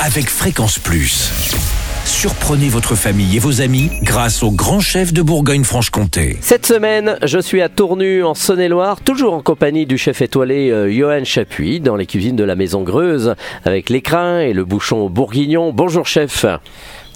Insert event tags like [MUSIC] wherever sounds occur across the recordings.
avec Fréquence Plus. Surprenez votre famille et vos amis grâce au grand chef de Bourgogne-Franche-Comté. Cette semaine, je suis à Tournu en Saône-et-Loire, toujours en compagnie du chef étoilé euh, Johan Chapuis dans les cuisines de la Maison Greuze avec l'écrin et le bouchon bourguignon. Bonjour chef.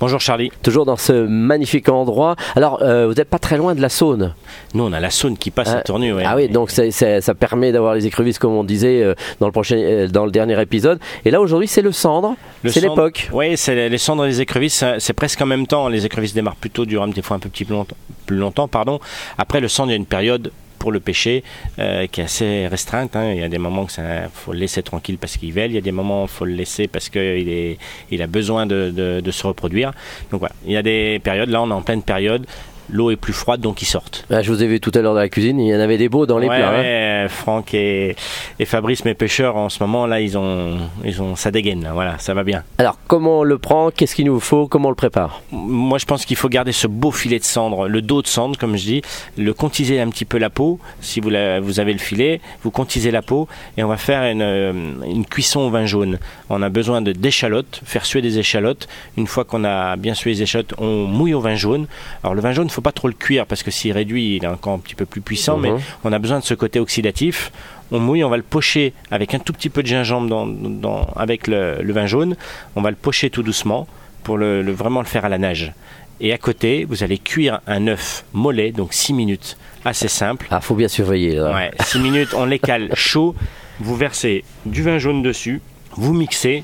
Bonjour Charlie. Toujours dans ce magnifique endroit. Alors, euh, vous n'êtes pas très loin de la Saône. Nous, on a la Saône qui passe à Ah, Tournu. ouais. Ah oui, donc ça permet d'avoir les écrevisses comme on disait euh, dans le prochain, euh, dans le dernier épisode. Et là aujourd'hui, c'est le cendre. Le C'est cendre- l'époque. Oui, c'est les cendres et les écrevisses, c'est presque en même temps. Les écrevisses démarrent plutôt, durent des fois un peu petit peu longtemps, plus longtemps. Pardon. Après, le cendre, il y a une période pour le pêcher euh, qui est assez restreinte. hein. Il y a des moments que ça faut le laisser tranquille parce qu'il vèle. Il y a des moments où il faut le laisser parce qu'il il a besoin de, de- de se reproduire. Donc voilà, il y a des périodes. Là, on est en pleine période. L'eau est plus froide, donc il sortent. Ah, je vous ai vu tout à l'heure dans la cuisine. Il y en avait des beaux dans les Ouais, plats. hein. ouais, Franck et, et Fabrice, mes pêcheurs, en ce moment, là, ils ont, ils ont ça dégaine. là. Voilà, ça va bien. Alors, comment on le prend? Qu'est-ce qu'il nous faut? Comment on le prépare? Moi, je pense qu'il faut garder ce beau filet de cendre, le dos de cendre, comme je dis, le contiser un petit peu la peau. Si vous, la- vous avez le filet, vous contisez la peau et on va faire une, euh, une cuisson au vin jaune. On a besoin de d'échalotes, faire suer des échalotes. Une fois qu'on a bien sué les échalotes, on mouille au vin jaune. Alors le vin jaune, faut pas trop le cuire parce que s'il réduit, il est encore un petit peu plus puissant, Mhm. mais on a besoin de ce côté oxydatif. On mouille, on va le pocher avec un tout petit peu de gingembre dans, dans- avec le, le vin jaune. On va le pocher tout doucement pour le, le- vraiment le faire à la nage. Et à côté, vous allez cuire un œuf mollet, donc 6 minutes, assez simple. Ah, faut bien surveiller. là. Ouais, 6 minutes, on les cale [LAUGHS] chaud. Vous versez du vin jaune dessus, vous mixez,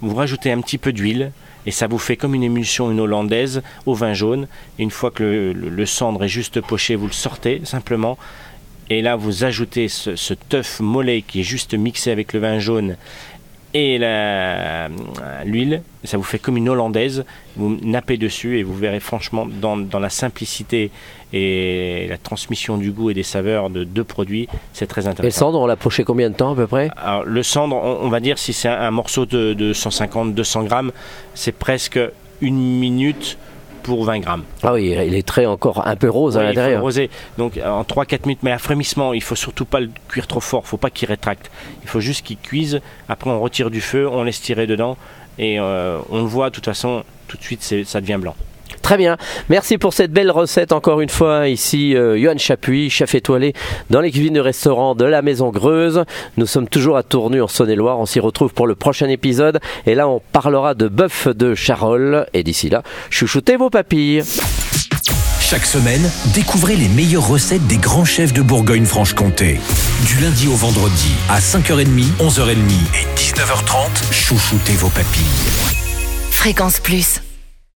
vous rajoutez un petit peu d'huile et ça vous fait comme une émulsion, une hollandaise au vin jaune. Une fois que le, cendre est juste poché, vous le sortez simplement. Et là, vous ajoutez ce, ce œuf mollet qui est juste mixé avec le vin jaune et l'huile. Ça vous fait comme une hollandaise. Vous nappez dessus et vous verrez franchement dans, dans la simplicité et la transmission du goût et des saveurs de deux produits, c'est très Et le intéressant. cendre, on l'a poché combien de temps à peu près? Alors, le cendre, on, on va dire si c'est un, un morceau de, de 150-200 grammes, c'est presque une minute pour 20 grammes. Ah oui, il est très encore un peu rose à l'intérieur. roser. Donc en 3-4 minutes, mais à frémissement, il faut surtout pas le cuire trop fort, il faut pas qu'il rétracte. Il faut juste qu'il cuise. Après, on retire du feu, on laisse tirer dedans et euh, on le voit. De toute façon, tout de suite, ça devient blanc. Très bien. Merci pour cette belle recette encore une fois. Ici, euh, Johan Chapuis, chef étoilé dans les cuisines de restaurant de la Maison Greuze. Nous sommes toujours à Tournu en Saône-et-Loire. On s'y retrouve pour le prochain épisode. Et là, on parlera de bœuf de Charolles. Et d'ici là, chouchoutez vos papilles. Chaque semaine, découvrez les meilleures recettes des grands chefs de Bourgogne-Franche-Comté. Du lundi au vendredi à 5h30, 11h30 et 19h30, chouchoutez vos papilles. Fréquence Plus.